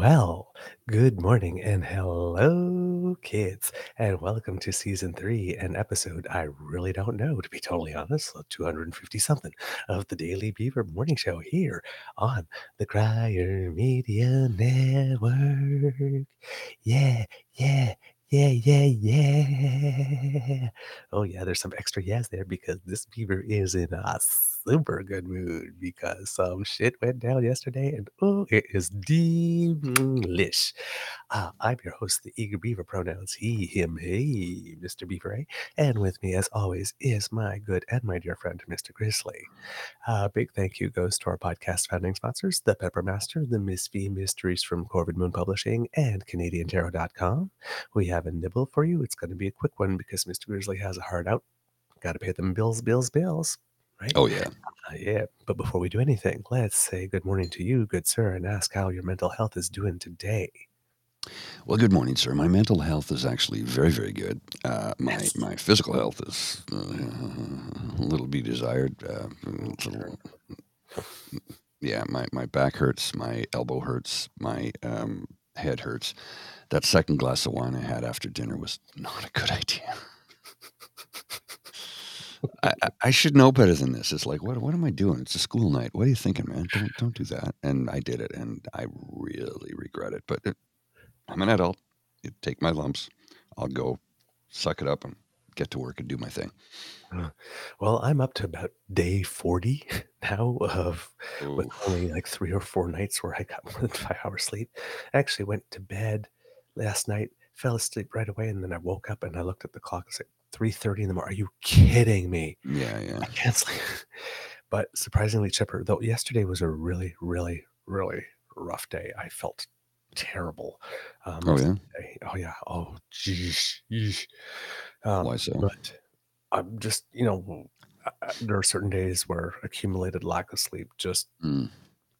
Well, good morning and hello, kids, and welcome to season three and episode I really don't know, to be totally honest, 250 something of the Daily Beaver Morning Show here on the Crier Media Network. Yeah, yeah, yeah, yeah, yeah. Oh, yeah, there's some extra yes there because this beaver is in a super good mood because some shit went down yesterday and oh, it is delish. Uh, I'm your host, the Eager Beaver pronouns he, him, hey, Mr. Beaver, eh? And with me, as always, is my good and my dear friend, Mr. Grizzly. Uh, big thank you goes to our podcast founding sponsors, the Pepper Master, the Miss V Mysteries from Corvid Moon Publishing, and CanadianTarot.com. We have a nibble for you. It's going to be a quick one because Mr. Grizzly has a hard out. Got to pay them bills, bills, bills. Right? Oh yeah. Uh, yeah. But before we do anything, let's say good morning to you, good sir, and ask how your mental health is doing today. Well, good morning, sir. My mental health is actually very, very good. Uh, my Yes. my physical health is uh, a little be desired. Uh, little, yeah, my, my back hurts, my elbow hurts, my um, head hurts. That second glass of wine I had after dinner was not a good idea. I, I- should know better than this. It's like, what what am I doing? It's a school night. What are you thinking, man? Don't don't do that. And I did it, and I really regret it. But it, I'm an adult. You take my lumps. I'll go suck it up and get to work and do my thing. Well, I'm up to about day 40 now of with only like three or four nights where I got more than five hours sleep. I actually went to bed last night, fell asleep right away, and then I woke up and I looked at the clock. And it's like 3:30 in the morning. Are you kidding me? Yeah, yeah. I can't sleep. But surprisingly chipper, though yesterday was a really, really, really rough day. I felt terrible. Um, Oh yeah. Oh yeah. Oh geez. yeesh. Um, Why so? but I'm just, you know, there are certain days where accumulated lack of sleep just, Mm,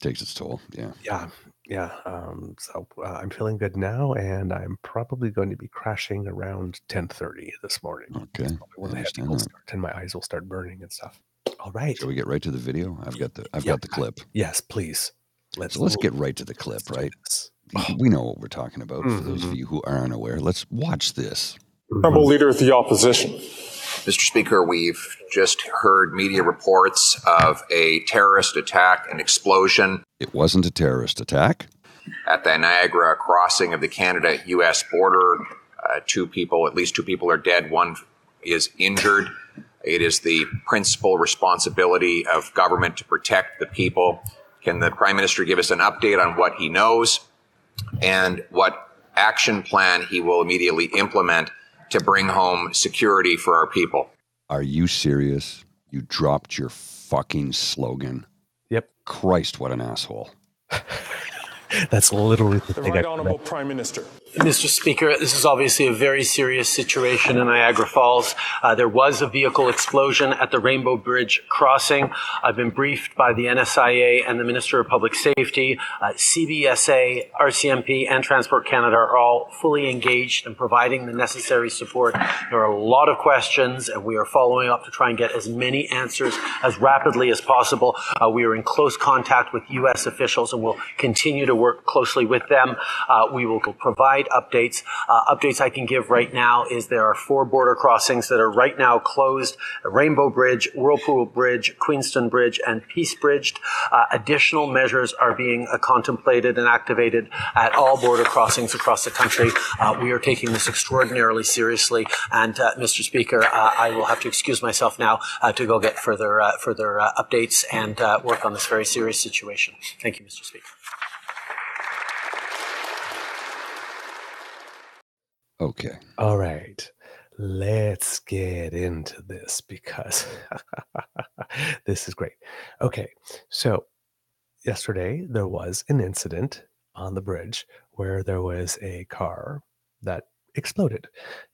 takes its toll. Yeah. yeah, yeah. Um, so uh, I'm feeling good now, and I'm probably going to be crashing around 10:30 this morning. Okay. When I the headache understand will that. start, and my eyes will start burning and stuff. All right. Shall we get right to the video? I've got the I've Yeah. got the clip. Yes, please. Let's So let's get right to the clip, right? We know what we're talking about. For those of Mhm. you who are unaware, let's watch this. Rebel leader of the opposition. Mr. Speaker, we've just heard media reports of a terrorist attack and explosion It wasn't a terrorist attack. at the Niagara crossing of the Canada US border. Uh, two people, at least two people, are dead. One is injured. It is the principal responsibility of government to protect the people. Can the Prime Minister give us an update on what he knows and what action plan he will immediately implement to bring home security for our people? Are you serious? You dropped your fucking slogan. Yep. Christ, what an asshole. That's literally the, The thing. Right I Honourable Prime Minister. Mr. Speaker, this is obviously a very serious situation in Niagara Falls. Uh, there was a vehicle explosion at the Rainbow Bridge crossing. I've been briefed by the NSIA and the Minister of Public Safety. Uh, CBSA, RCMP, and Transport Canada are all fully engaged in providing the necessary support. There are a lot of questions, and we are following up to try and get as many answers as rapidly as possible. Uh, we are in close contact with U.S. officials, and will continue to work closely with them. Uh, we will provide updates. Uh, updates I can give right now is there are four border crossings that are right now closed: Rainbow Bridge, Whirlpool Bridge, Queenston Bridge, and Peace Bridge. Uh, additional measures are being uh, contemplated and activated at all border crossings across the country. Uh, we are taking this extraordinarily seriously, and uh, Mr. Speaker, uh, I will have to excuse myself now to go get further further updates and work on this very serious situation. Thank you, Mr. Speaker. Okay. All right. Let's get into this because this is great. Okay. So, yesterday there was an incident on the bridge where there was a car that exploded.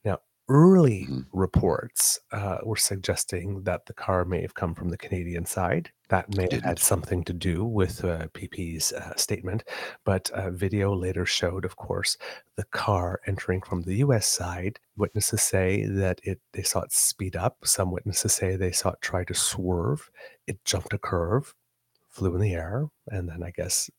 Now, early Mhm. reports uh, were suggesting that the car may have come from the Canadian side. That may have had something to do with uh, PP's uh, statement. But uh, video later showed, of course, the car entering from the US side. Witnesses say that it they saw it speed up. Some witnesses say they saw it try to swerve. It jumped a curve, flew in the air, and then I guess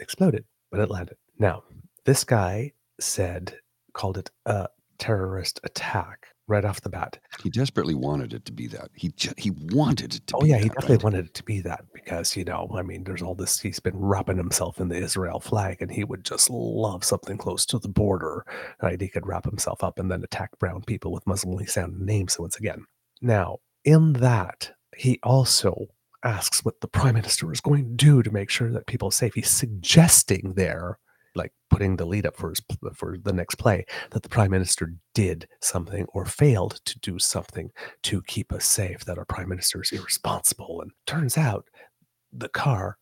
exploded when it landed. Now, this guy said called it a terrorist attack right off the bat. He desperately wanted it to be that. He ju- he wanted it to Oh yeah, he definitely right? wanted it to be that because you know, I mean, there's all this. He's been wrapping himself in the Israel flag, and he would just love something close to the border. Right? He could wrap himself up and then attack brown people with Muslimly sounding names So once again. Now, in that, he also asks what the prime minister is going to do to make sure that people are safe. He's suggesting there, like putting the lead up for his for the next play, that the prime minister did something or failed to do something to keep us safe, that our prime minister is irresponsible. And turns out the car,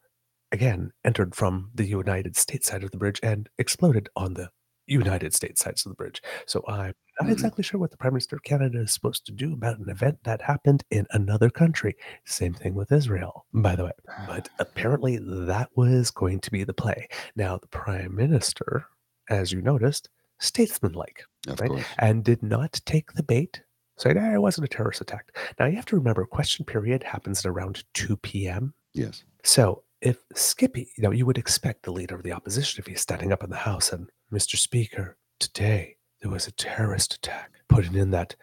again, entered from the United States side of the bridge and exploded on the United States sides of the bridge. So I'm not Mhm. exactly sure what the Prime Minister of Canada is supposed to do about an event that happened in another country. Same thing with Israel, by the way. But apparently that was going to be the play. Now, the Prime Minister, as you noticed, statesmanlike Of right? course. and did not take the bait, saying, "Ah, it wasn't a terrorist attack. Now, you have to remember, question period happens at around 2 p.m. Yes. So if Skippy, you know, you would expect the leader of the opposition if he's standing up in the House and, Mr. Speaker, today there was a terrorist attack, putting in that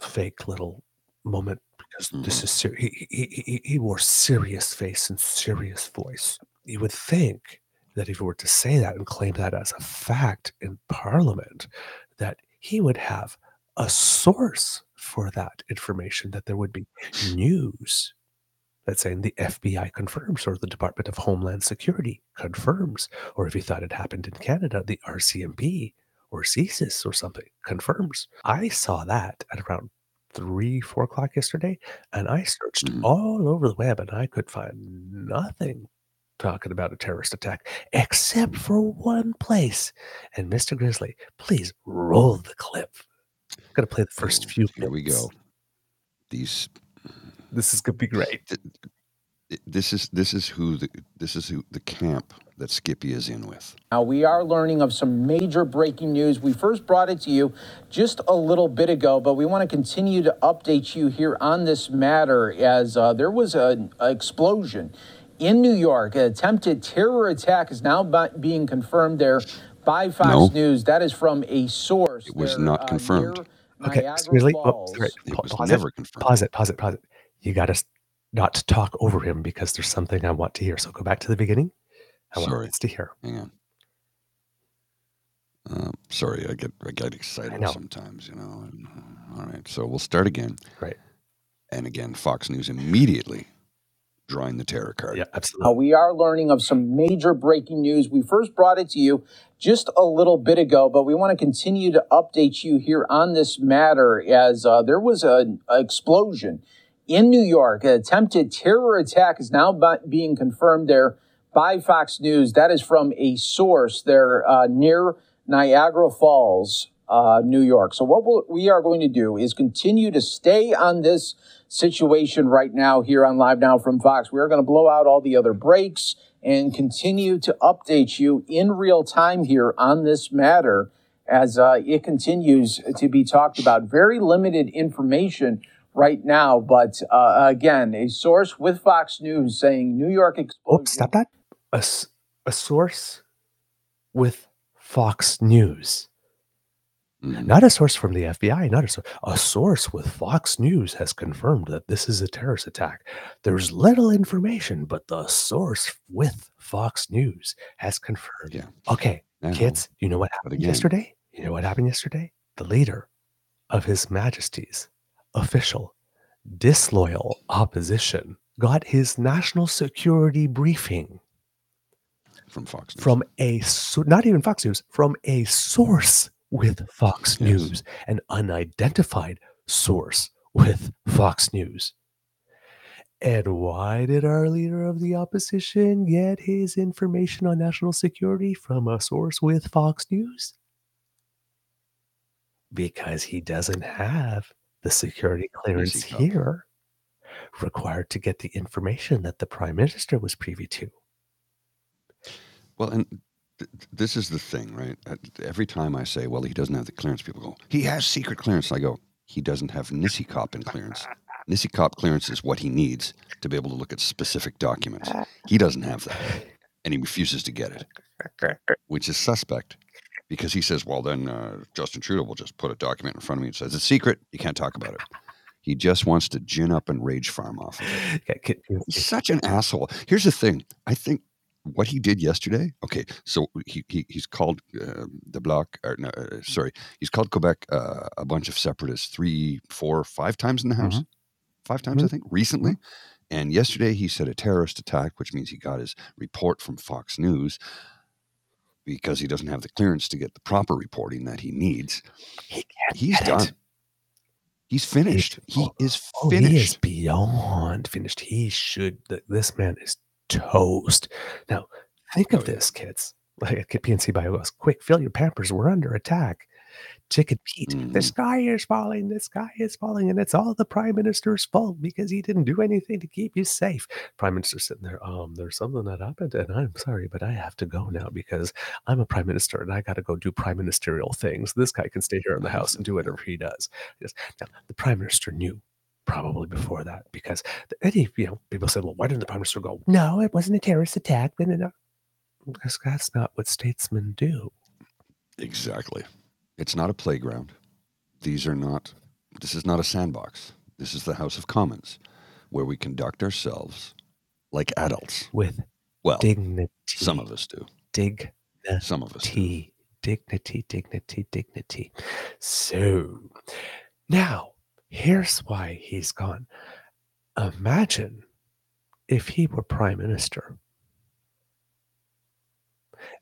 fake little moment because this Mhm. is ser- he, he, he, he- he wore serious face and serious voice. You would think that if he were to say that and claim that as a fact in Parliament, that he would have a source for that information, that there would be news that's saying the FBI confirms or the Department of Homeland Security confirms, or if you thought it happened in Canada, the RCMP or CSIS or something confirms. I saw that at around three, four o'clock yesterday, and I searched Mhm. all over the web and I could find nothing talking about a terrorist attack except for one place. And Mr. Grizzly, please roll the clip. I'm gonna play the first Oh, few. Here we go. These. This is gonna be great. th- th- This is this is who the this is who the camp that Skippy is in with. Now, we are learning of some major breaking news. We first brought it to you just a little bit ago, but we want to continue to update you here on this matter as uh, there was an explosion in New York. An attempted terror attack is now bi- being confirmed there by Fox No. News. That is from a source. It was there, not uh, confirmed. Okay, Niagara Grizzly. Oh, Falls. sorry. It Pa- was pause never it. confirmed. Pause it. Pause it. Pause it. You got to not to talk over him because there's something I want to hear. So go back to the beginning. I want Sorry. us to hear. Hang on. Um, sorry, I get I get excited know. sometimes, you know. And, uh, all right, so we'll start again. Right. And again, Fox News immediately drawing the terror card. Yeah, Uh, absolutely. we are learning of some major breaking news. We first brought it to you just a little bit ago, but we want to continue to update you here on this matter as uh, there was an explosion in New York. An attempted terror attack is now bi- being confirmed there by Fox News. That is from a source there uh, near Niagara Falls, uh, New York. So, what we'll, we are going to do is continue to stay on this situation right now here on Live Now from Fox. We are going to blow out all the other breaks and continue to update you in real time here on this matter as uh, it continues to be talked about. Very limited information right now, but uh, again, a source with Fox News saying New York explosion. Oops, stop that. A, s- a source with Fox News. Mhm. Not a source from the FBI, not a source. A source with Fox News has confirmed that this is a terrorist attack. There's little information, but the source with Fox News has confirmed. Yeah. Okay, Now, kids, you know what happened again- yesterday? You know what happened yesterday? The leader of His Majesty's official disloyal opposition got his national security briefing from Fox News. from a not even Fox News, from a source with Fox Yes. News, an unidentified source with Fox News. And why did our leader of the opposition get his information on national security from a source with Fox News? Because he doesn't have the security clearance here required to get the information that the prime minister was privy to. Well, and th- th- this is the thing, right? Uh, Every time I say, well, he doesn't have the clearance, people go, he has secret clearance. I go, he doesn't have NSICOP in clearance. NSICOP clearance is what he needs to be able to look at specific documents. He doesn't have that. And he refuses to get it, which is suspect because he says, well, then uh, Justin Trudeau will just put a document in front of me and says, it's secret. You can't talk about it. He just wants to gin up and rage farm off of it. Yeah, can- can- He's such an asshole. Here's the thing. I think what he did yesterday. Okay, so he, he he's called uh, the bloc. Or no, uh, sorry, he's called Quebec uh, a bunch of separatists three, four, five times in the house. Five times, I Mhm. think, recently. And yesterday he said a terrorist attack, which means he got his report from Fox News because he doesn't have the clearance to get the proper reporting that he needs. He He's it. done. He's finished. He oh, is Oh, he is finished. beyond finished. He should. This man is toast. Now, think oh, of Oh, yeah. this, kids. Like at PNC Bio goes, quick, fill your pampers. We're under attack. Chicken Pete, the Mhm. sky is falling. The sky is falling, and it's all the prime minister's fault because he didn't do anything to keep you safe. Prime minister sitting there. Um, there's something that happened, and I'm sorry, but I have to go now because I'm a prime minister and I got to go do prime ministerial things. This guy can stay here in the house and do whatever he does. Yes. Now, the prime minister knew probably before that because any you know people said, well, why didn't the prime minister go? No, it wasn't a terrorist attack. Because that's not what statesmen do. Exactly. It's not a playground. These are not, this is not a sandbox. This is the House of Commons where we conduct ourselves like adults. With Well, dignity, some of us do. dignity, Some of us do. dignity, dignity, dignity. So now here's why he's gone. Imagine if he were prime minister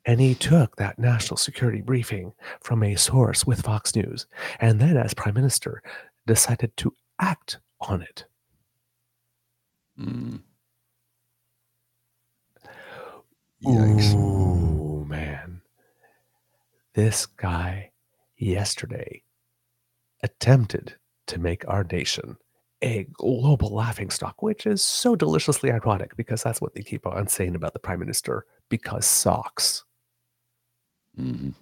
and he took that national security briefing from a source with Fox News, and then as prime minister decided to act on it. Mm. Yikes. Ooh, man. This guy yesterday attempted to make our nation a global laughingstock, which is so deliciously ironic because that's what they keep on saying about the prime minister because socks. Mhm.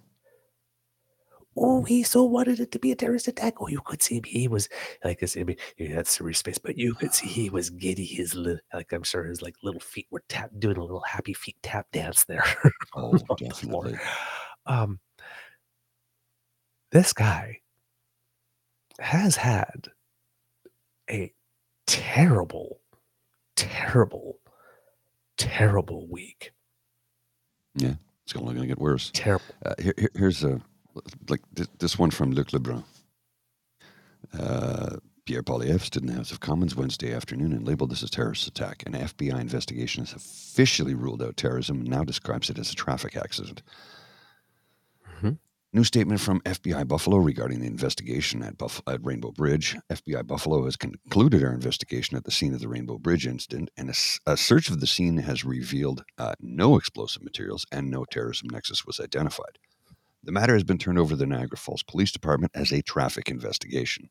Oh, he so wanted it to be a terrorist attack. Oh, you could see he was like this. I mean, he had serious face, but you could see he was giddy. His li- like I'm sure his like little feet were tap doing a little happy feet tap dance there. Oh, on the floor. definitely. Um, this guy has had a terrible, terrible, terrible week. It's only going to get worse. Terrible. Uh, here, here- here's a like this, this one from Luc Lebrun. Uh, Pierre Poilievre stood in the House of Commons Wednesday afternoon and labeled this a terrorist attack. An FBI investigation has officially ruled out terrorism and now describes it as a traffic accident. New statement from FBI Buffalo regarding the investigation at, Buff- at Rainbow Bridge. FBI Buffalo has concluded our investigation at the scene of the Rainbow Bridge incident, and a, search of the scene has revealed uh, no explosive materials and no terrorism nexus was identified. The matter has been turned over to the Niagara Falls Police Department as a traffic investigation.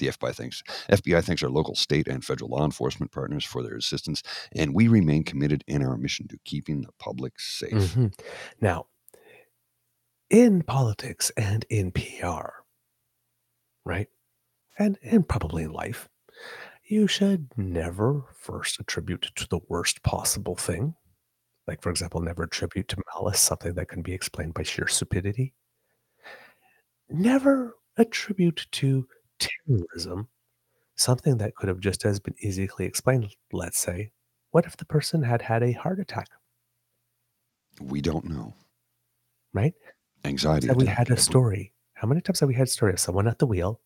The FBI thanks FBI thanks our local, state, and federal law enforcement partners for their assistance, and we remain committed in our mission to keeping the public safe. Mhm. Now, in politics and in PR, right? And and probably in life, you should never first attribute to the worst possible thing. Like, for example, never attribute to malice something that can be explained by sheer stupidity. Never attribute to terrorism something that could have just as been easily explained. Let's say, what if the person had had a heart attack, We don't know. right? Anxiety. That we had a story. How many times have we had a story of someone at the wheel,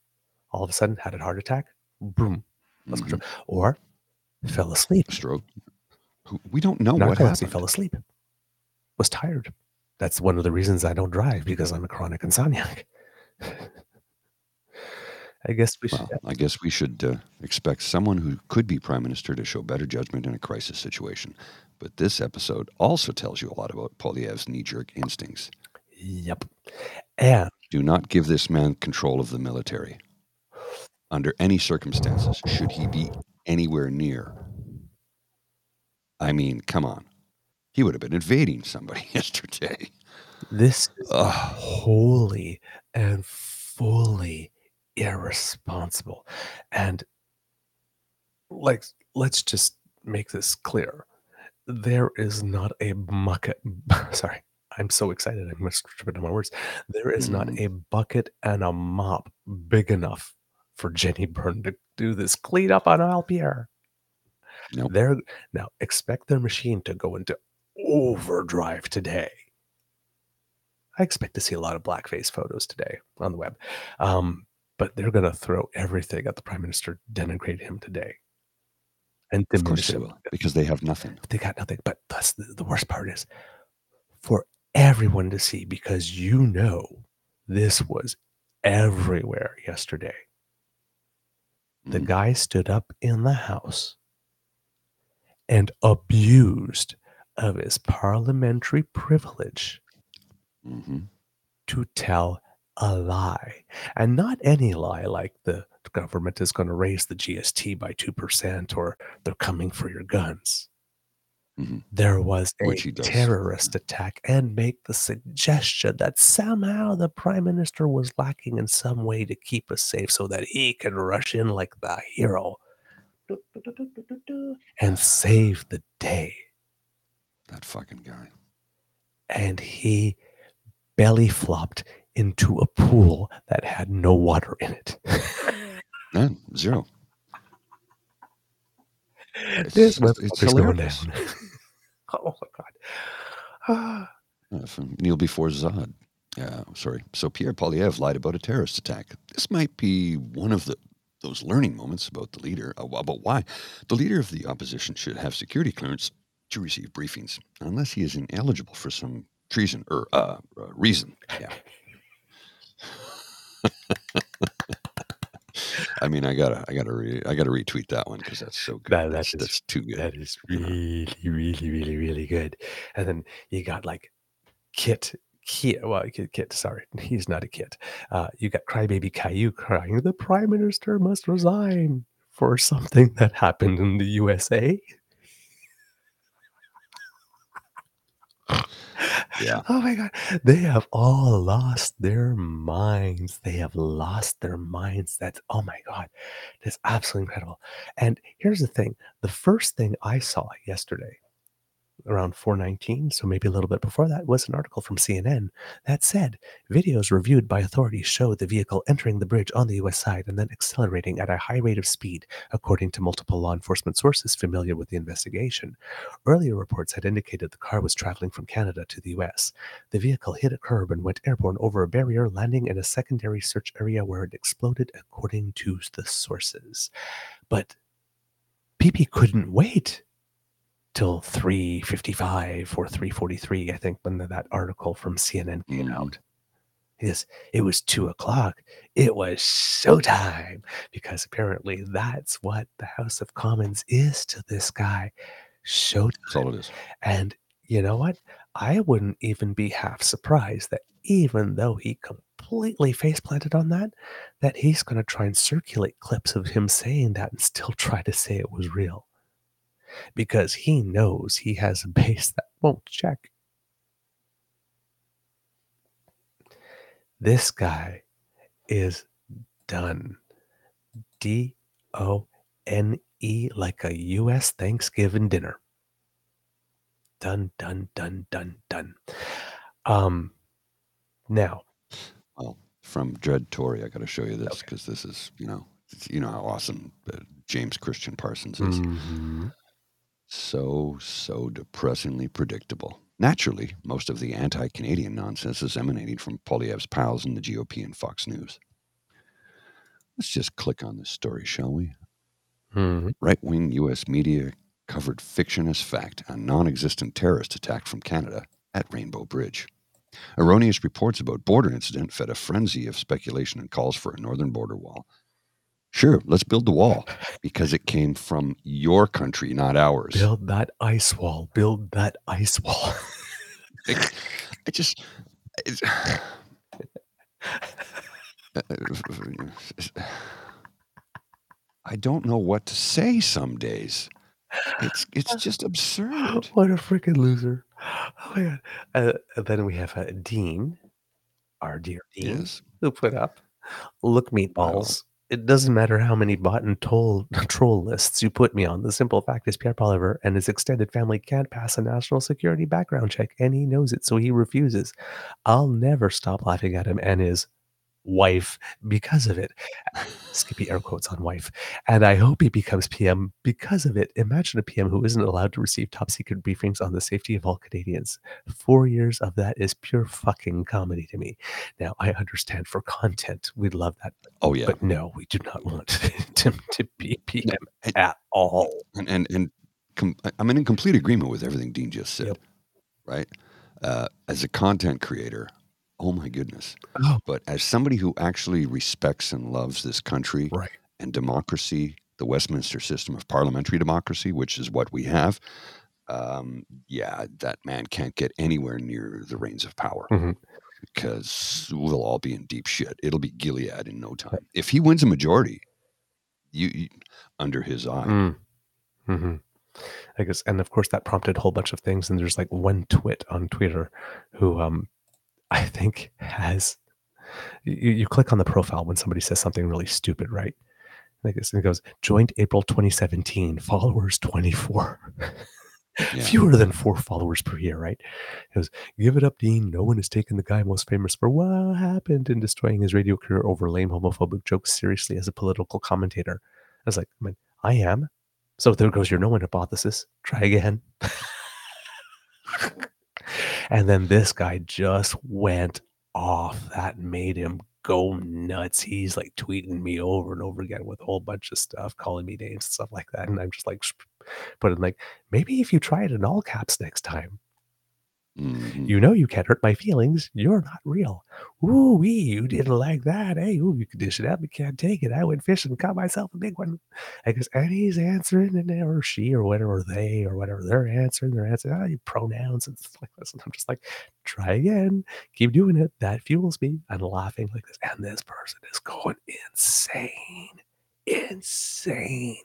all of a sudden had a heart attack, boom, Mhm. or fell asleep? Stroke. We don't know what happened. fell asleep, was tired. That's one of the reasons I don't drive because I'm a chronic insomniac. I guess we should. Well, I guess we should uh, expect someone who could be prime minister to show better judgment in a crisis situation. But this episode also tells you a lot about Poilievre's knee-jerk instincts. Yep. And Do not give this man control of the military. Under any circumstances, should he be anywhere near. I mean, come on. He would have been invading somebody yesterday. this is Ugh. wholly and fully irresponsible. And like, let's just make this clear. There is not a bucket. Sorry, I'm so excited. I'm tripping on my words. There is not Mhm. a bucket and a mop big enough for Jenny Byrne to do this clean up on LPR. Nope. They're now expect their machine to go into overdrive today. I expect to see a lot of blackface photos today on the web. Um, but they're going to throw everything at the prime minister, denigrate him today, and Of course they him. will, because they have nothing. They got nothing. But that's the, the worst part is for everyone to see because you know this was everywhere yesterday. The Mhm. guy stood up in the house and abused of his parliamentary privilege Mhm. to tell a lie. And not any lie like the government is going to raise the GST by 2% or they're coming for your guns. Mhm. There was a Which he does. terrorist attack and make the suggestion that somehow the prime minister was lacking in some way to keep us safe so that he can rush in like the hero and save the day. That fucking guy. and he belly flopped into a pool that had no water in it. Yeah, zero. It's, this it's, motherfucker's it's going hilarious. down. oh my god. Uh, from Neil before Zod. Yeah, sorry. So Pierre Poilievre lied about a terrorist attack. This might be one of the those learning moments about the leader uh, about why the leader of the opposition should have security clearance to receive briefings, unless he is ineligible for some treason or uh, uh, reason. Yeah. I mean, I gotta, I gotta, re- I gotta retweet that one because that's so good. That- that that's, is- that's too good. that is really, really, really, really good. And then you got like Kit. Kit, well, Kit, Kit, sorry, he's not a Kit. Uh, you got Crybaby Caillou crying, the Prime Minister must resign for something that happened in the USA. Yeah. Oh my God. They have all lost their minds. They have lost their minds. That's, oh my God. That's absolutely incredible. And here's the thing the first thing I saw yesterday around 419, so maybe a little bit before that, was an article from CNN that said videos reviewed by authorities show the vehicle entering the bridge on the US side and then accelerating at a high rate of speed, according to multiple law enforcement sources familiar with the investigation. Earlier reports had indicated the car was traveling from Canada to the US. The vehicle hit a curb and went airborne over a barrier, landing in a secondary search area where it exploded, according to the sources. But PP couldn't wait till 355 or 343, I think, when that article from CNN came Mhm. out. Yes, it was two o'clock. It was showtime because apparently that's what the House of Commons is to this guy. Showtime. That's all it is. And you know what? I wouldn't even be half surprised that even though he completely face planted on that, that he's going to try and circulate clips of him saying that and still try to say it was real. Because he knows he has a base that won't check. This guy is done. D O N E, like a U.S. Thanksgiving dinner. Done, done, done, done, done. Um, now, Well, from Dread Tory, I got to show you this Okay. because this is, you know, you know how awesome uh, James Christian Parsons is. mhm, So, so depressingly predictable. Naturally, most of the anti Canadian nonsense is emanating from Poilievre's pals in the GOP and Fox News. Let's just click on this story, shall we? mhm. Right wing US media covered fiction as fact a non existent terrorist attack from Canada at Rainbow Bridge. Erroneous reports about border incident fed a frenzy of speculation and calls for a northern border wall. Sure, let's build the wall because it came from your country, not ours. build that ice wall. Build that ice wall. I, I just. It's, I don't know what to say some days. It's it's just absurd. what a freaking loser. Oh my god. Uh, then we have uh, Dean, our dear Dean, Yes. who put up, look meatballs. It doesn't matter how many bot and troll, troll lists you put me on. The simple fact is Pierre Poilievre and his extended family can't pass a national security background check, and he knows it, so he refuses. I'll never stop laughing at him and his wife because of it. Skippy air quotes on wife. And I hope he becomes PM because of it. Imagine a PM who isn't allowed to receive top secret briefings on the safety of all Canadians. Four years of that is pure fucking comedy to me. Now, I understand for content, we'd love that. Oh yeah. But no, we do not want him to be PM and- at all. and and, and com- I'm in complete agreement with everything Dean just said. Yep. Right. Uh, as a content creator, oh my goodness. Oh. But as somebody who actually respects and loves this country Right. and democracy, the Westminster system of parliamentary democracy, which is what we have. Um, yeah, that man can't get anywhere near the reins of power Mhm. because we'll all be in deep shit. It'll be Gilead in no time. If he wins a majority, you, you under his eye. Mm. hmm I guess, and of course, that prompted a whole bunch of things. And there's like one twit on Twitter who um, I think has you, you click on the profile when somebody says something really stupid, right? Like this, and it goes joined April 2017, followers 24. Yeah. Fewer than four followers per year, right? It goes, give it up, Dean. No one has taken the guy most famous for what happened in destroying his radio career over lame homophobic jokes seriously as a political commentator. I was like, I, mean, I am. So there goes your no one hypothesis. Try again. and then this guy just went off. That made him go nuts. He's like tweeting me over and over again with a whole bunch of stuff, calling me names and stuff like that. And I'm just like, putting like, maybe if you try it in all caps next time, Mhm. you know you can't hurt my feelings. You're not real. Ooh, wee, you didn't like that. Hey, ooh, you can dish it out, but can't take it. I went fishing caught myself a big one. I guess, and he's answering, and or she, or whatever, they, or whatever, they're answering, they're answering, ah, you pronouns and stuff like this. And I'm just like, try again. Keep doing it. That fuels me. I'm laughing like this. And this person is going insane. Insane.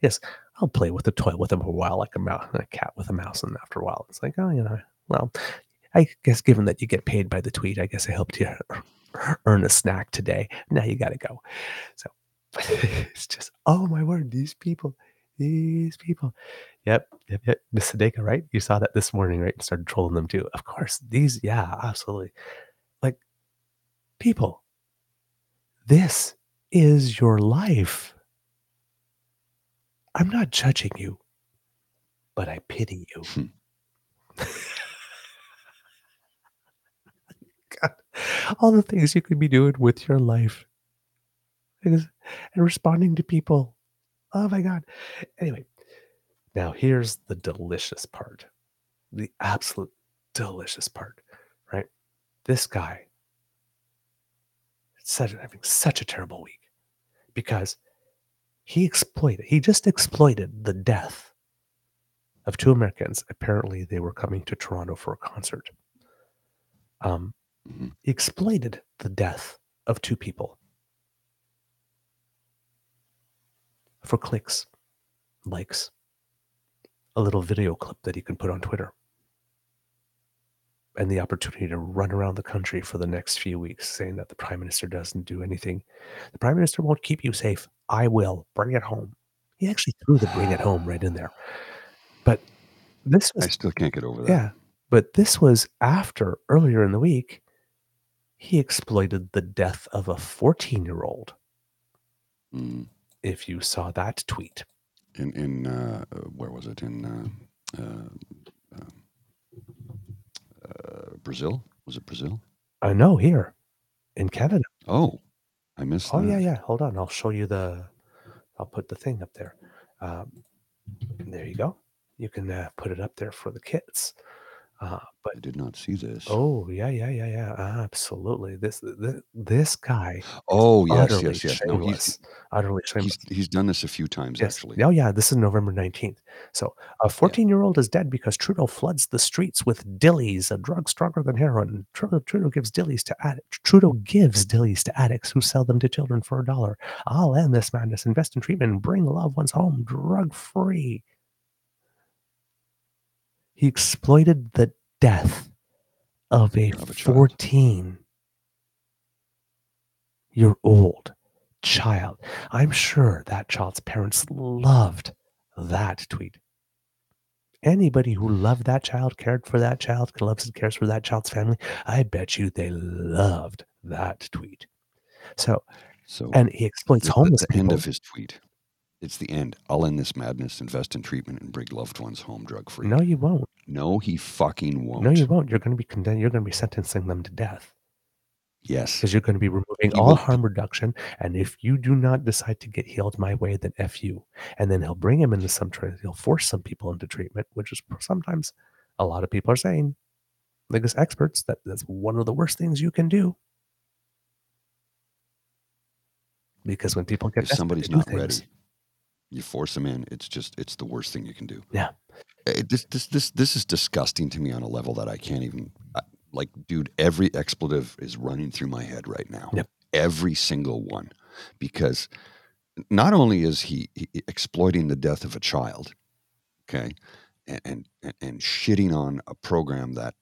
Yes, I'll play with the toy with him for a while, like a mouse, a cat with a mouse, and after a while, it's like, oh, you know, well, I guess given that you get paid by the tweet, I guess I helped you earn a snack today. Now you got to go. So it's just, oh my word, these people, these people. Yep, yep, yep. Miss Sadeka, right? You saw that this morning, right? And started trolling them too. Of course, these, yeah, absolutely. Like, people, this is your life. I'm not judging you, but I pity you. Hmm. God, all the things you could be doing with your life and responding to people. Oh my God. Anyway, now here's the delicious part the absolute delicious part, right? This guy such having such a terrible week because he exploited he just exploited the death of two Americans. Apparently, they were coming to Toronto for a concert. Um, Mhm. he exploited the death of two people for clicks, likes, a little video clip that he can put on Twitter, and the opportunity to run around the country for the next few weeks saying that the prime minister doesn't do anything. The prime minister won't keep you safe. I will. Bring it home. He actually threw the bring it home right in there. But this I still can't get over that. yeah, but this was after earlier in the week he exploited the death of a 14-year-old. Mm. If you saw that tweet. In in uh, where was it in uh, uh, uh, uh, Brazil? Was it Brazil? I know here in Canada. Oh, I missed. Oh that. yeah, yeah. Hold on, I'll show you the. I'll put the thing up there. Um, there you go. You can uh, put it up there for the kids. Uh, but I did not see this. oh yeah, yeah, yeah, yeah. Absolutely. This this, this guy Oh, yes, utterly yes, yes. No, shameless. he's utterly shameless. he's he's done this a few times Yes. actually. Oh, yeah. This is November 19th. So, a 14 year old is dead because Trudeau floods the streets with dillies, a drug stronger than heroin. Trudeau, Trudeau gives dillies to addicts. Trudeau gives dillies to addicts who sell them to children for a dollar. I'll end this madness, invest in treatment, and bring loved ones home drug free. He exploited the death of a Of a child. 14 year old child. I'm sure that child's parents loved that tweet. Anybody who loved that child, cared for that child, loves and cares for that child's family, I bet you they loved that tweet. So, So and he exploits homeless the end people. of his tweet. It's the end. I'll end this madness, invest in treatment, and bring loved ones home drug free. No, you won't. No, he fucking won't. No, you won't. You're going to be condemned. You're going to be sentencing them to death Yes. because you're going to be removing He all will- harm reduction. And if you do not decide to get healed my way, then F you. And then he'll bring him into some treatment. He'll force some people into treatment, which is sometimes a lot of people are saying, like as experts, that that's one of the worst things you can do. Because when people get If somebody's not things, ready, you force them in. It's just it's the worst thing you can do. Yeah. It, this this this this is disgusting to me on a level that I can't even I, like. Dude, every expletive is running through my head right now. Yep. Every single one, because not only is he, he exploiting the death of a child, okay, and, and and and shitting on a program that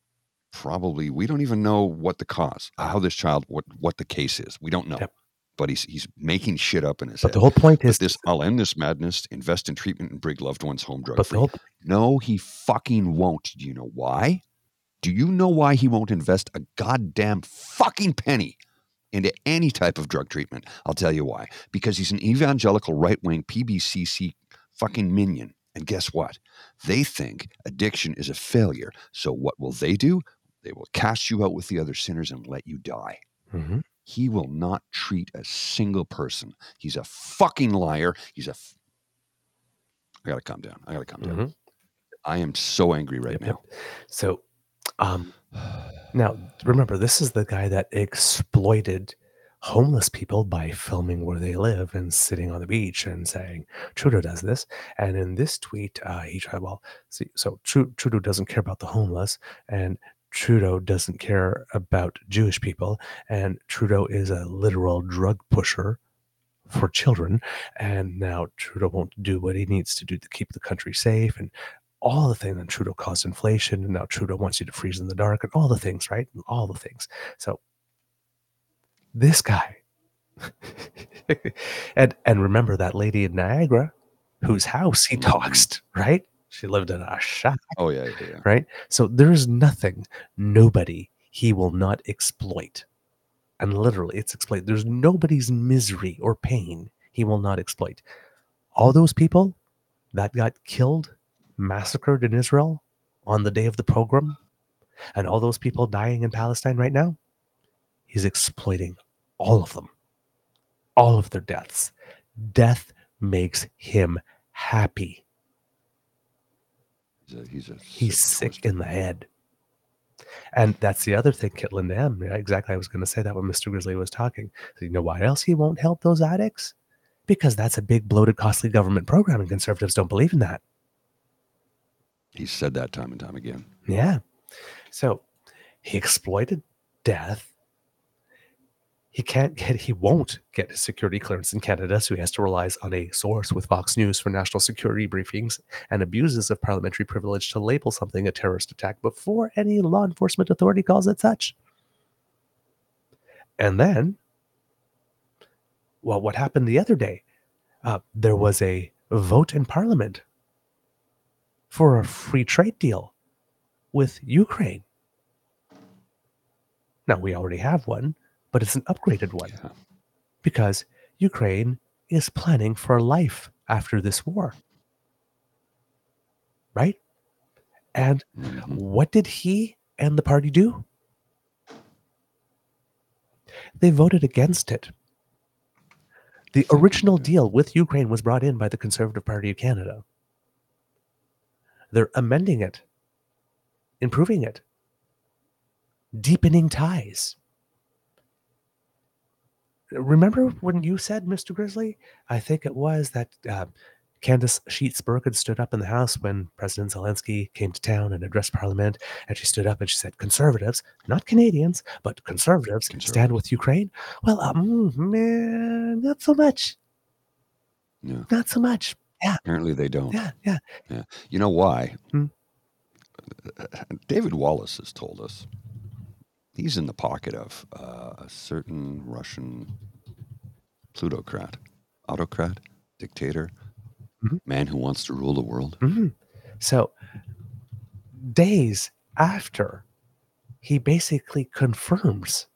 probably we don't even know what the cause, how this child, what what the case is. We don't know. Yep. But he's he's making shit up in his but head. the whole point But is this, I'll end this madness, invest in treatment, and bring loved ones home drug But free. whole No, he fucking won't. Do you know why? Do you know why he won't invest a goddamn fucking penny into any type of drug treatment? I'll tell you why. Because he's an evangelical right wing PBCC fucking minion. And guess what? They think addiction is a failure. So what will they do? They will cast you out with the other sinners and let you die. Mhm. He will not treat a single person. He's a fucking liar. He's a. F- I gotta calm down. I gotta calm down. Mhm. I am so angry right Yep, now. yep. So, um, now remember, this is the guy that exploited homeless people by filming where they live and sitting on the beach and saying Trudeau does this. And in this tweet, uh, he tried. Well, see, so Tru- Trudeau doesn't care about the homeless, and Trudeau doesn't care about Jewish people, and Trudeau is a literal drug pusher for children. And now Trudeau won't do what he needs to do to keep the country safe and all the things. And Trudeau caused inflation, and now Trudeau wants you to freeze in the dark, and all the things, right? And all the things. So this guy, and and remember that lady in Niagara, whose house he mm-hmm. doxed, right? She lived in a shack, Oh yeah, yeah, yeah. right? So there's nothing, nobody he will not exploit. And literally, it's exploit. There's nobody's misery or pain he will not exploit. All those people that got killed, massacred in Israel on the day of the pogrom, and all those people dying in Palestine right now, he's exploiting all of them, all of their deaths. Death makes him happy. He's a, he's a He's sick in the head. And that's the other thing, Kitlin M. Yeah, exactly. I was going to say that when Mr. Grizzly was talking. So you know why else he won't help those addicts? Because that's a big, bloated, costly government program, and conservatives don't believe in that. He said that time and time again. Yeah. So he exploited death. He can't get, he won't get his security clearance in Canada, so he has to rely on a source with Fox News for national security briefings and abuses of parliamentary privilege to label something a terrorist attack before any law enforcement authority calls it such. And then, well, what happened the other day? Uh, there was a vote in parliament for a free trade deal with Ukraine. Now, we already have one, but it's an upgraded one Yeah. because Ukraine is planning for life after this war. Right? And Mhm. what did he and the party do? They voted against it. The original deal with Ukraine was brought in by the Conservative Party of Canada. They're amending it, improving it, deepening ties. Remember when you said, Mr. Grizzly? I think it was that uh, Candice Sheets Bergen stood up in the House when President Zelensky came to town and addressed Parliament, and she stood up and she said, "Conservatives, not Canadians, but conservatives, stand with Ukraine." Well, um, man, not so much. Yeah. Not so much. Yeah, Apparently they don't. yeah, yeah. You know why? Hmm. David Wallace has told us he's in the pocket of uh, a certain Russian plutocrat, autocrat, dictator, Mhm. man who wants to rule the world. hmm So, days after, he basically confirms.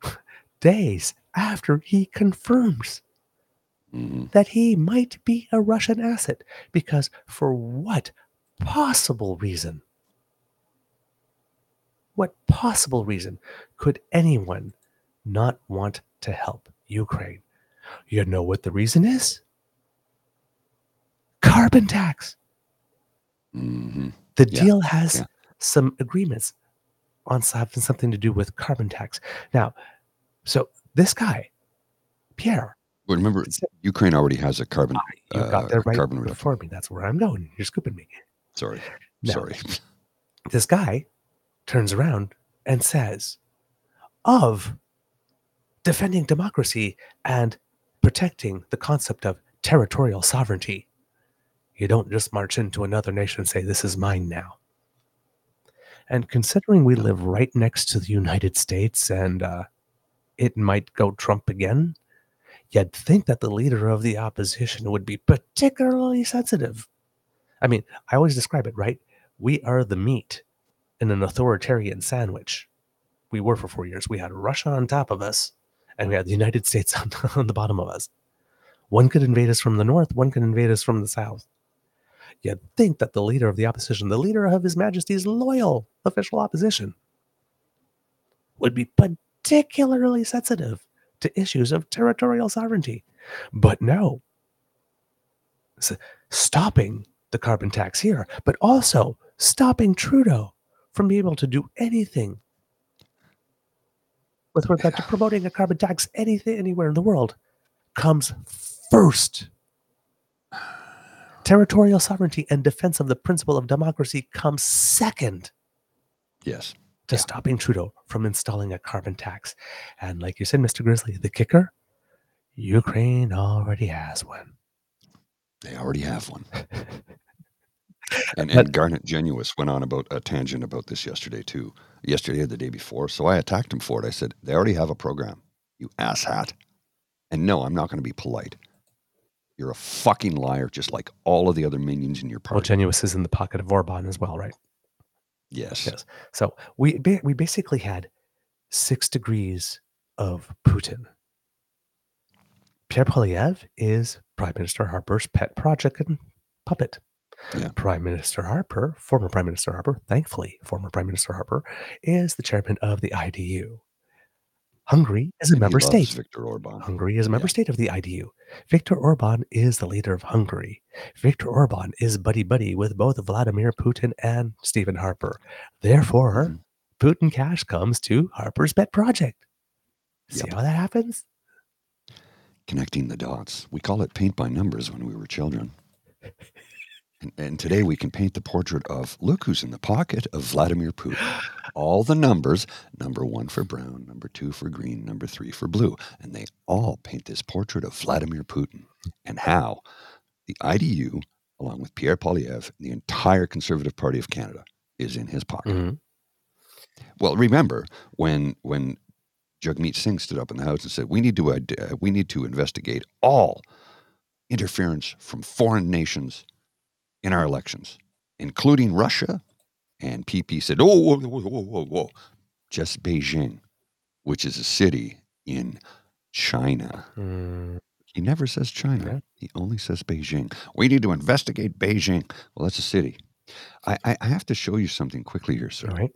days after he confirms Mhm. that he might be a Russian asset. Because for what possible reason? What possible reason could anyone not want to help Ukraine? You know what the reason is? Carbon tax. Mhm. The Yeah, deal has yeah. some agreements on having something to do with carbon tax. Now, so this guy, Pierre, Well, remember, Ukraine already has a carbon. you uh, got right carbon reduction. before me. That's where I'm going. You're scooping me. Sorry, No. sorry. This guy turns around and says, of defending democracy and protecting the concept of territorial sovereignty, you don't just march into another nation and say, This is mine now. And considering we live right next to the United States and uh, it might go Trump again, you'd think that the leader of the opposition would be particularly sensitive. I mean, I always describe it, right? We are the meat in an authoritarian sandwich. We were for four years. We had Russia on top of us, and we had the United States on, on the bottom of us. One could invade us from the north, one could invade us from the south. You'd think that the leader of the opposition, the leader of His Majesty's loyal official opposition, would be particularly sensitive to issues of territorial sovereignty. But no. Stopping the carbon tax here, but also stopping Trudeau from being able to do anything with regard to promoting a carbon tax anything anywhere in the world comes first. Territorial sovereignty and defense of the principle of democracy comes second yes. to stopping Trudeau from installing a carbon tax. And like you said, Mr. Grizzly, the kicker Ukraine already has one. They already have one. And, But- and Garnett Genuis went on about a tangent about this yesterday too. Yesterday or the day before. So I attacked him for it. I said, they already have a program, you asshat. And no, I'm not going to be polite. You're a fucking liar, just like all of the other minions in your Well, party. Genuous is in the pocket of Orban as well, right? yes. Yes. So we ba- we basically had six degrees of Putin. Pierre Poilievre is Prime Minister Harper's pet project and puppet. Yeah. Prime Minister Harper, former Prime Minister Harper, thankfully, former Prime Minister Harper, is the chairman of the IDU. Hungary is a And member state. Viktor Orban. Hungary is a member Yeah. state of the IDU. Viktor Orban is the leader of Hungary. Viktor Orban is buddy buddy with both Vladimir Putin and Stephen Harper. Therefore, Mhm. Putin cash comes to Harper's pet project. See Yep. how that happens? Connecting the dots. We call it paint by numbers when we were children. And, and today we can paint the portrait of look who's in the pocket of Vladimir Putin. All the numbers number one for brown, number two for green, number three for blue. And they all paint this portrait of Vladimir Putin and how the IDU, along with Pierre Poilievre, and the entire Conservative Party of Canada, is in his pocket. Mhm. Well, remember when when Jagmeet Singh stood up in the House and said, "We need to uh, we need to investigate all interference from foreign nations in our elections, including Russia." And PP said, "Oh, whoa, whoa, whoa, whoa, whoa, just Beijing, which is a city in China." Mm, He never says China. Yeah. He only says Beijing. We need to investigate Beijing. Well, that's a city. I, I, I have to show you something quickly here, sir right.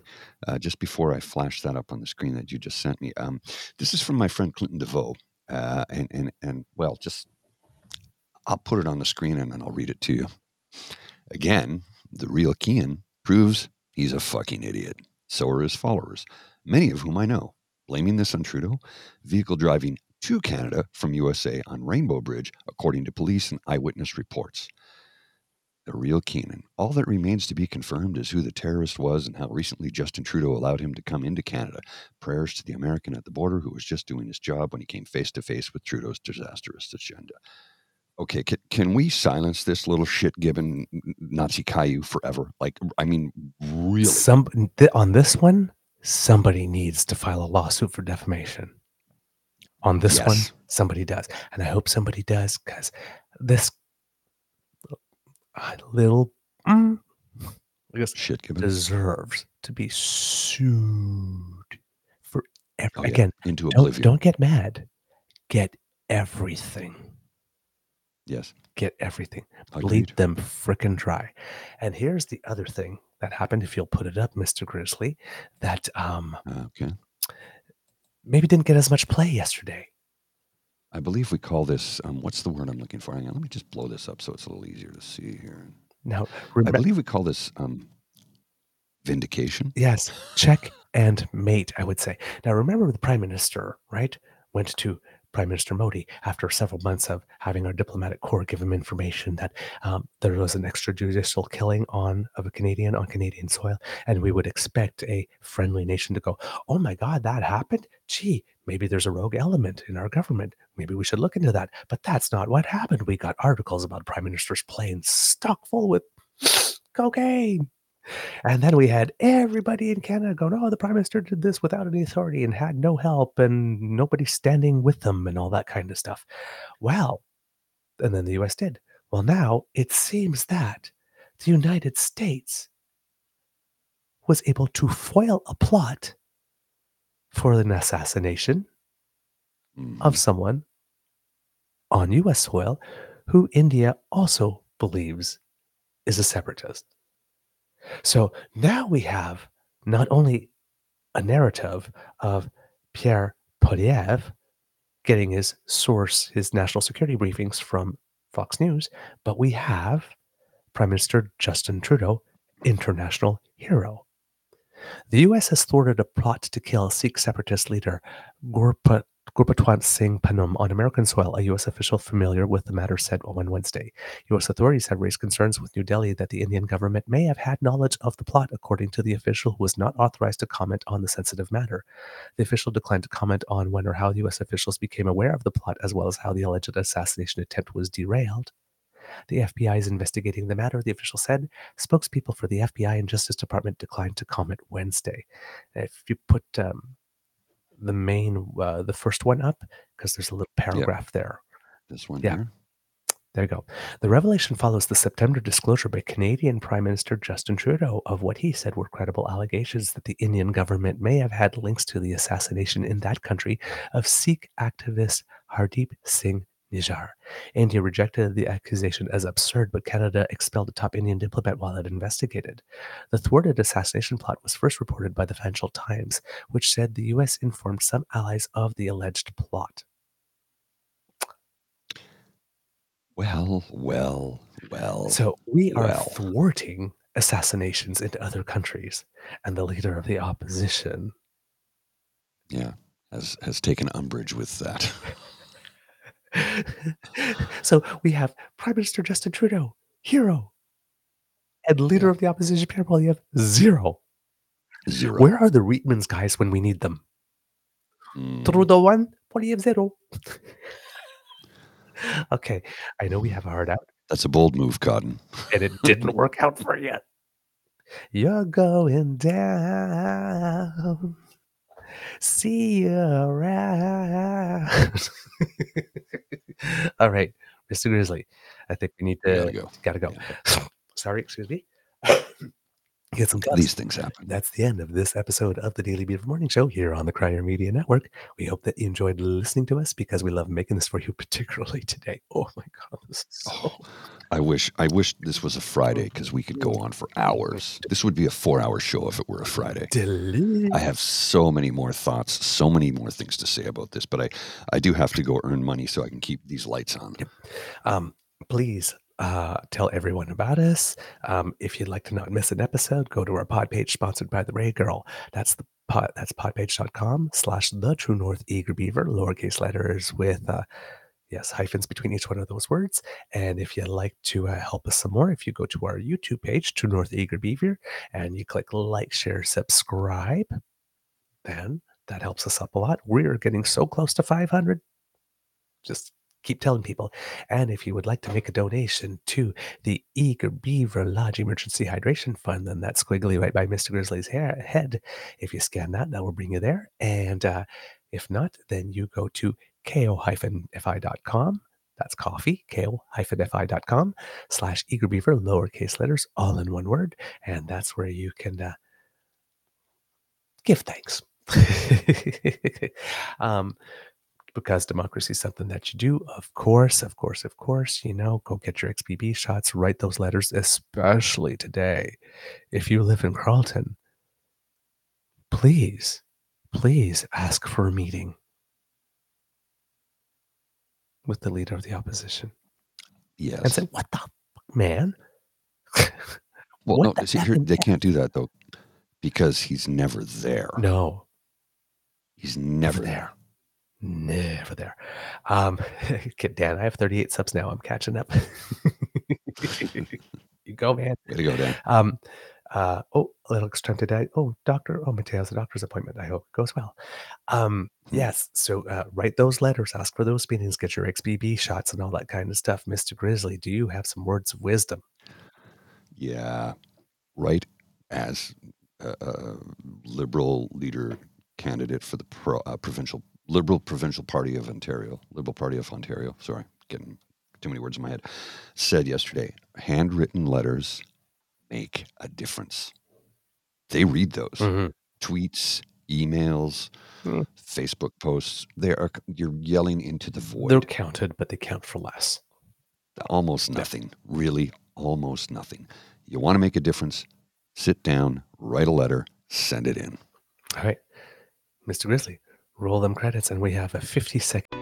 uh, just before I flash that up on the screen that you just sent me. Um, this is from my friend Clinton DeVoe, uh, and and and well, just I'll put it on the screen and then I'll read it to you. Again, the real Keean proves he's a fucking idiot. So are his followers, many of whom I know, blaming this on Trudeau, vehicle driving to Canada from USA on Rainbow Bridge, according to police and eyewitness reports the real Keenan. All that remains to be confirmed is who the terrorist was and how recently Justin Trudeau allowed him to come into Canada. Prayers to the American at the border who was just doing his job when he came face to face with Trudeau's disastrous agenda. Okay, can, can we silence this little shit given Nazi Caillou forever? Like, I mean, really? Some th- on this one, somebody needs to file a lawsuit for defamation. On this one, somebody does, and I hope somebody does because this little mm, I guess Shit given deserves to be sued for ev- Oh, yeah, again. into Don't oblivion. don't get mad. Get everything. Yes. Get everything. Agreed. Bleed them frickin' dry. And here's the other thing that happened. If you'll put it up, Mister Grizzly, that um Uh, okay. maybe didn't get as much play yesterday. I believe we call this, um, what's the word I'm looking for? Hang on, let me just blow this up so it's a little easier to see here. Now, I believe we call this um, vindication. yes, check and mate. I would say. Now, remember the prime minister, right? Went to Prime Minister Modi after several months of having our diplomatic corps give him information that um, there was an extrajudicial killing on of a Canadian on Canadian soil, and we would expect a friendly nation to go, "Oh my God, that happened! Gee, maybe there's a rogue element in our government. Maybe we should look into that." But that's not what happened. We got articles about Prime Minister's plane stuck full with cocaine. And then we had everybody in Canada going, oh, the prime minister did this without any authority and had no help and nobody standing with them and all that kind of stuff. Well, and then the US did. Well, now it seems that the United States was able to foil a plot for an assassination Mhm. of someone on US soil who India also believes is a separatist. So now we have not only a narrative of Pierre Poilievre getting his source, his national security briefings from Fox News, but we have Prime Minister Justin Trudeau, international hero. The US has thwarted a plot to kill Sikh separatist leader Gurpat Gurpatwant Singh Pannun on American soil, a U.S. official familiar with the matter said on Wednesday. U.S. authorities have raised concerns with New Delhi that the Indian government may have had knowledge of the plot, according to the official who was not authorized to comment on the sensitive matter. The official declined to comment on when or how U.S. officials became aware of the plot, as well as how the alleged assassination attempt was derailed. The FBI is investigating the matter, the official said. Spokespeople for the FBI and Justice Department declined to comment Wednesday. If you put um, the main, uh, the first one up, because there's a little paragraph there. This one Yeah. here. There you go. The revelation follows the September disclosure by Canadian Prime Minister Justin Trudeau of what he said were credible allegations that the Indian government may have had links to the assassination in that country of Sikh activist Hardeep Singh Nijjar. India rejected the accusation as absurd, but Canada expelled a top Indian diplomat while it investigated. The thwarted assassination plot was first reported by the Financial Times, which said the U.S. informed some allies of the alleged plot. Well, well, well. So we are well. thwarting assassinations into other countries, and the leader of the opposition. yeah, has has taken umbrage with that. so we have Prime Minister Justin Trudeau, hero, and leader of the opposition, Pierre Poilievre, zero. Zero. Where are the Reitmans guys when we need them? Mm, Trudeau one, Poilievre zero. okay, I know we have a hard out, that's a bold move, Cotton. and it didn't work out for you. You're going down. See you around. All right, Mr. Grizzly. I think we need to Gotta go. Gotta go. Sorry, excuse me. Get some cuts. These things happen. That's the end of this episode of the Daily Beaver Morning Show here on the Crier Media Network. We hope that you enjoyed listening to us because we love making this for you, particularly today. Oh my God, so Oh, I wish I wish this was a Friday because we could go on for hours. This would be a four-hour show if it were a Friday. delicious. I have so many more thoughts, so many more things to say about this, but I, I do have to go earn money so I can keep these lights on. Um, please uh, tell everyone about us. Um, if you'd like to not miss an episode, go to our pod page sponsored by the Ray Girl. That's the pod, that's podpage.com slash the true north eager beaver, lowercase letters with uh, yes, hyphens between each one of those words. And if you'd like to uh, help us some more, if you go to our YouTube page, True North Eager Beaver, and you click like, share, subscribe, then that helps us up a lot. We're getting so close to 500. Just keep telling people. And if you would like to make a donation to the Eager Beaver Lodge Emergency Hydration Fund, then that's squiggly right by Mr. Grizzly's hair, head. If you scan that, that will bring you there. And uh, if not, then you go to ko-fi.com. That's coffee, ko-fi.com slash Eager Beaver, lowercase letters, all in one word. And that's where you can uh, give thanks. um, because democracy is something that you do. Of course, of course, of course, you know, go get your XBB shots, write those letters, especially today. If you live in Carleton, please, please ask for a meeting with the leader of the opposition Yes. and say, What the fuck, man? Well, what no, the see, here, they can't do that though, because he's never there. No, He's never never there. Never there. Um, Dan, I have 38 subs now. I'm catching up. you go, man. Way to go, Dan. Um, uh, oh, Alex trying to die. Oh, doctor. Oh, Mateo has a doctor's appointment. I hope it goes well. Um, Hmm. yes. So uh, write those letters, ask for those meetings, get your XBB shots and all that kind of stuff. Mr. Grizzly, do you have some words of wisdom? Yeah, right. As a, a liberal leader candidate for the pro, uh, provincial Liberal Provincial Party of Ontario, Liberal Party of Ontario. Sorry, getting too many words in my head. Said yesterday, handwritten letters make a difference. They read those tweets, emails, Mm. Facebook posts. They are you're yelling into the void. They're counted, but they count for less. almost nothing really almost nothing you want to make a difference sit down write a letter send it in All right, Mr. Grizzly, roll them credits, and we have a 50 second.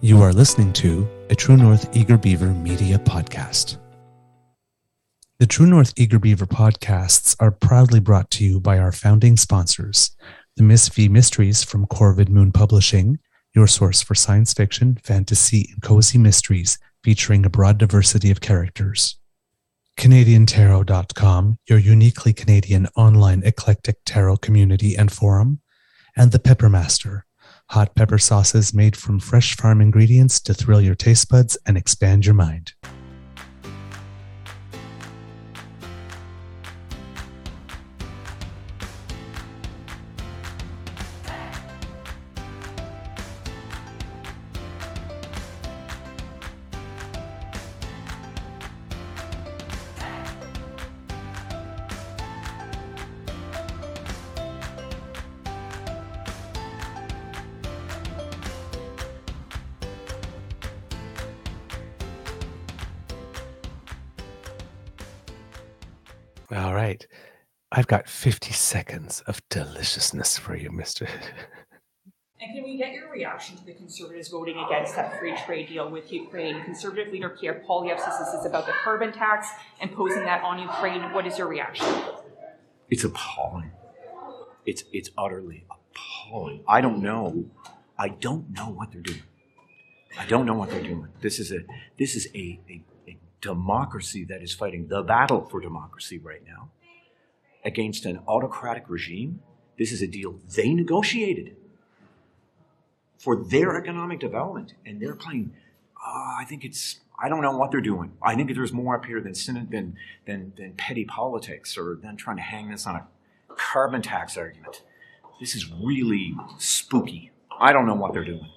You are listening to a True North Eager Beaver media podcast. The True North Eager Beaver podcasts are proudly brought to you by our founding sponsors, the Miss V Mysteries from Corvid Moon Publishing, your source for science fiction, fantasy, and cozy mysteries featuring a broad diversity of characters. CanadianTarot.com, your uniquely Canadian online eclectic tarot community and forum, and The Peppermaster, hot pepper sauces made from fresh farm ingredients to thrill your taste buds and expand your mind. Deliciousness for you, Mr. And can we get your reaction to the Conservatives voting against that free trade deal with Ukraine? Conservative leader Pierre Poilievre says this is about the carbon tax, imposing that on Ukraine. What is your reaction? It's appalling. It's it's utterly appalling. I don't know. I don't know what they're doing. I don't know what they're doing. This is a this is a, a, a democracy that is fighting the battle for democracy right now against an autocratic regime. This is a deal they negotiated for their economic development, and they're playing. Uh, I think it's. I don't know what they're doing. I think there's more up here than than than than petty politics or than trying to hang this on a carbon tax argument. This is really spooky. I don't know what they're doing,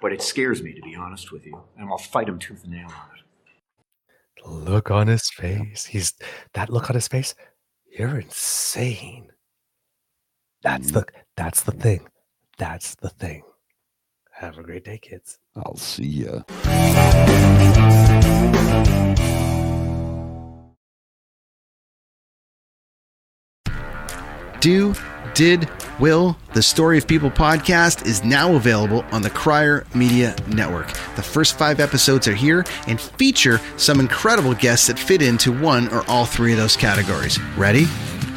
but it scares me to be honest with you, and I'll fight them tooth and nail on it. Look on his face. He's that look on his face. You're insane. That's mm. the that's the thing. That's the thing. Have a great day, kids. I'll see ya. Do, did, will, the Story of People podcast is now available on the Crier Media Network. The first five episodes are here and feature some incredible guests that fit into one or all three of those categories. Ready?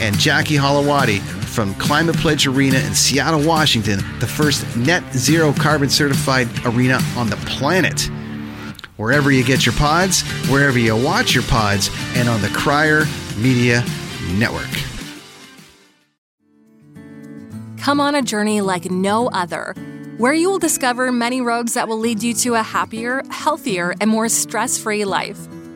And Jackie Holowati from Climate Pledge Arena in Seattle, Washington, the first net zero carbon certified arena on the planet. Wherever you get your pods, wherever you watch your pods, and on the Crier Media Network. Come on a journey like no other, where you will discover many roads that will lead you to a happier, healthier, and more stress free life.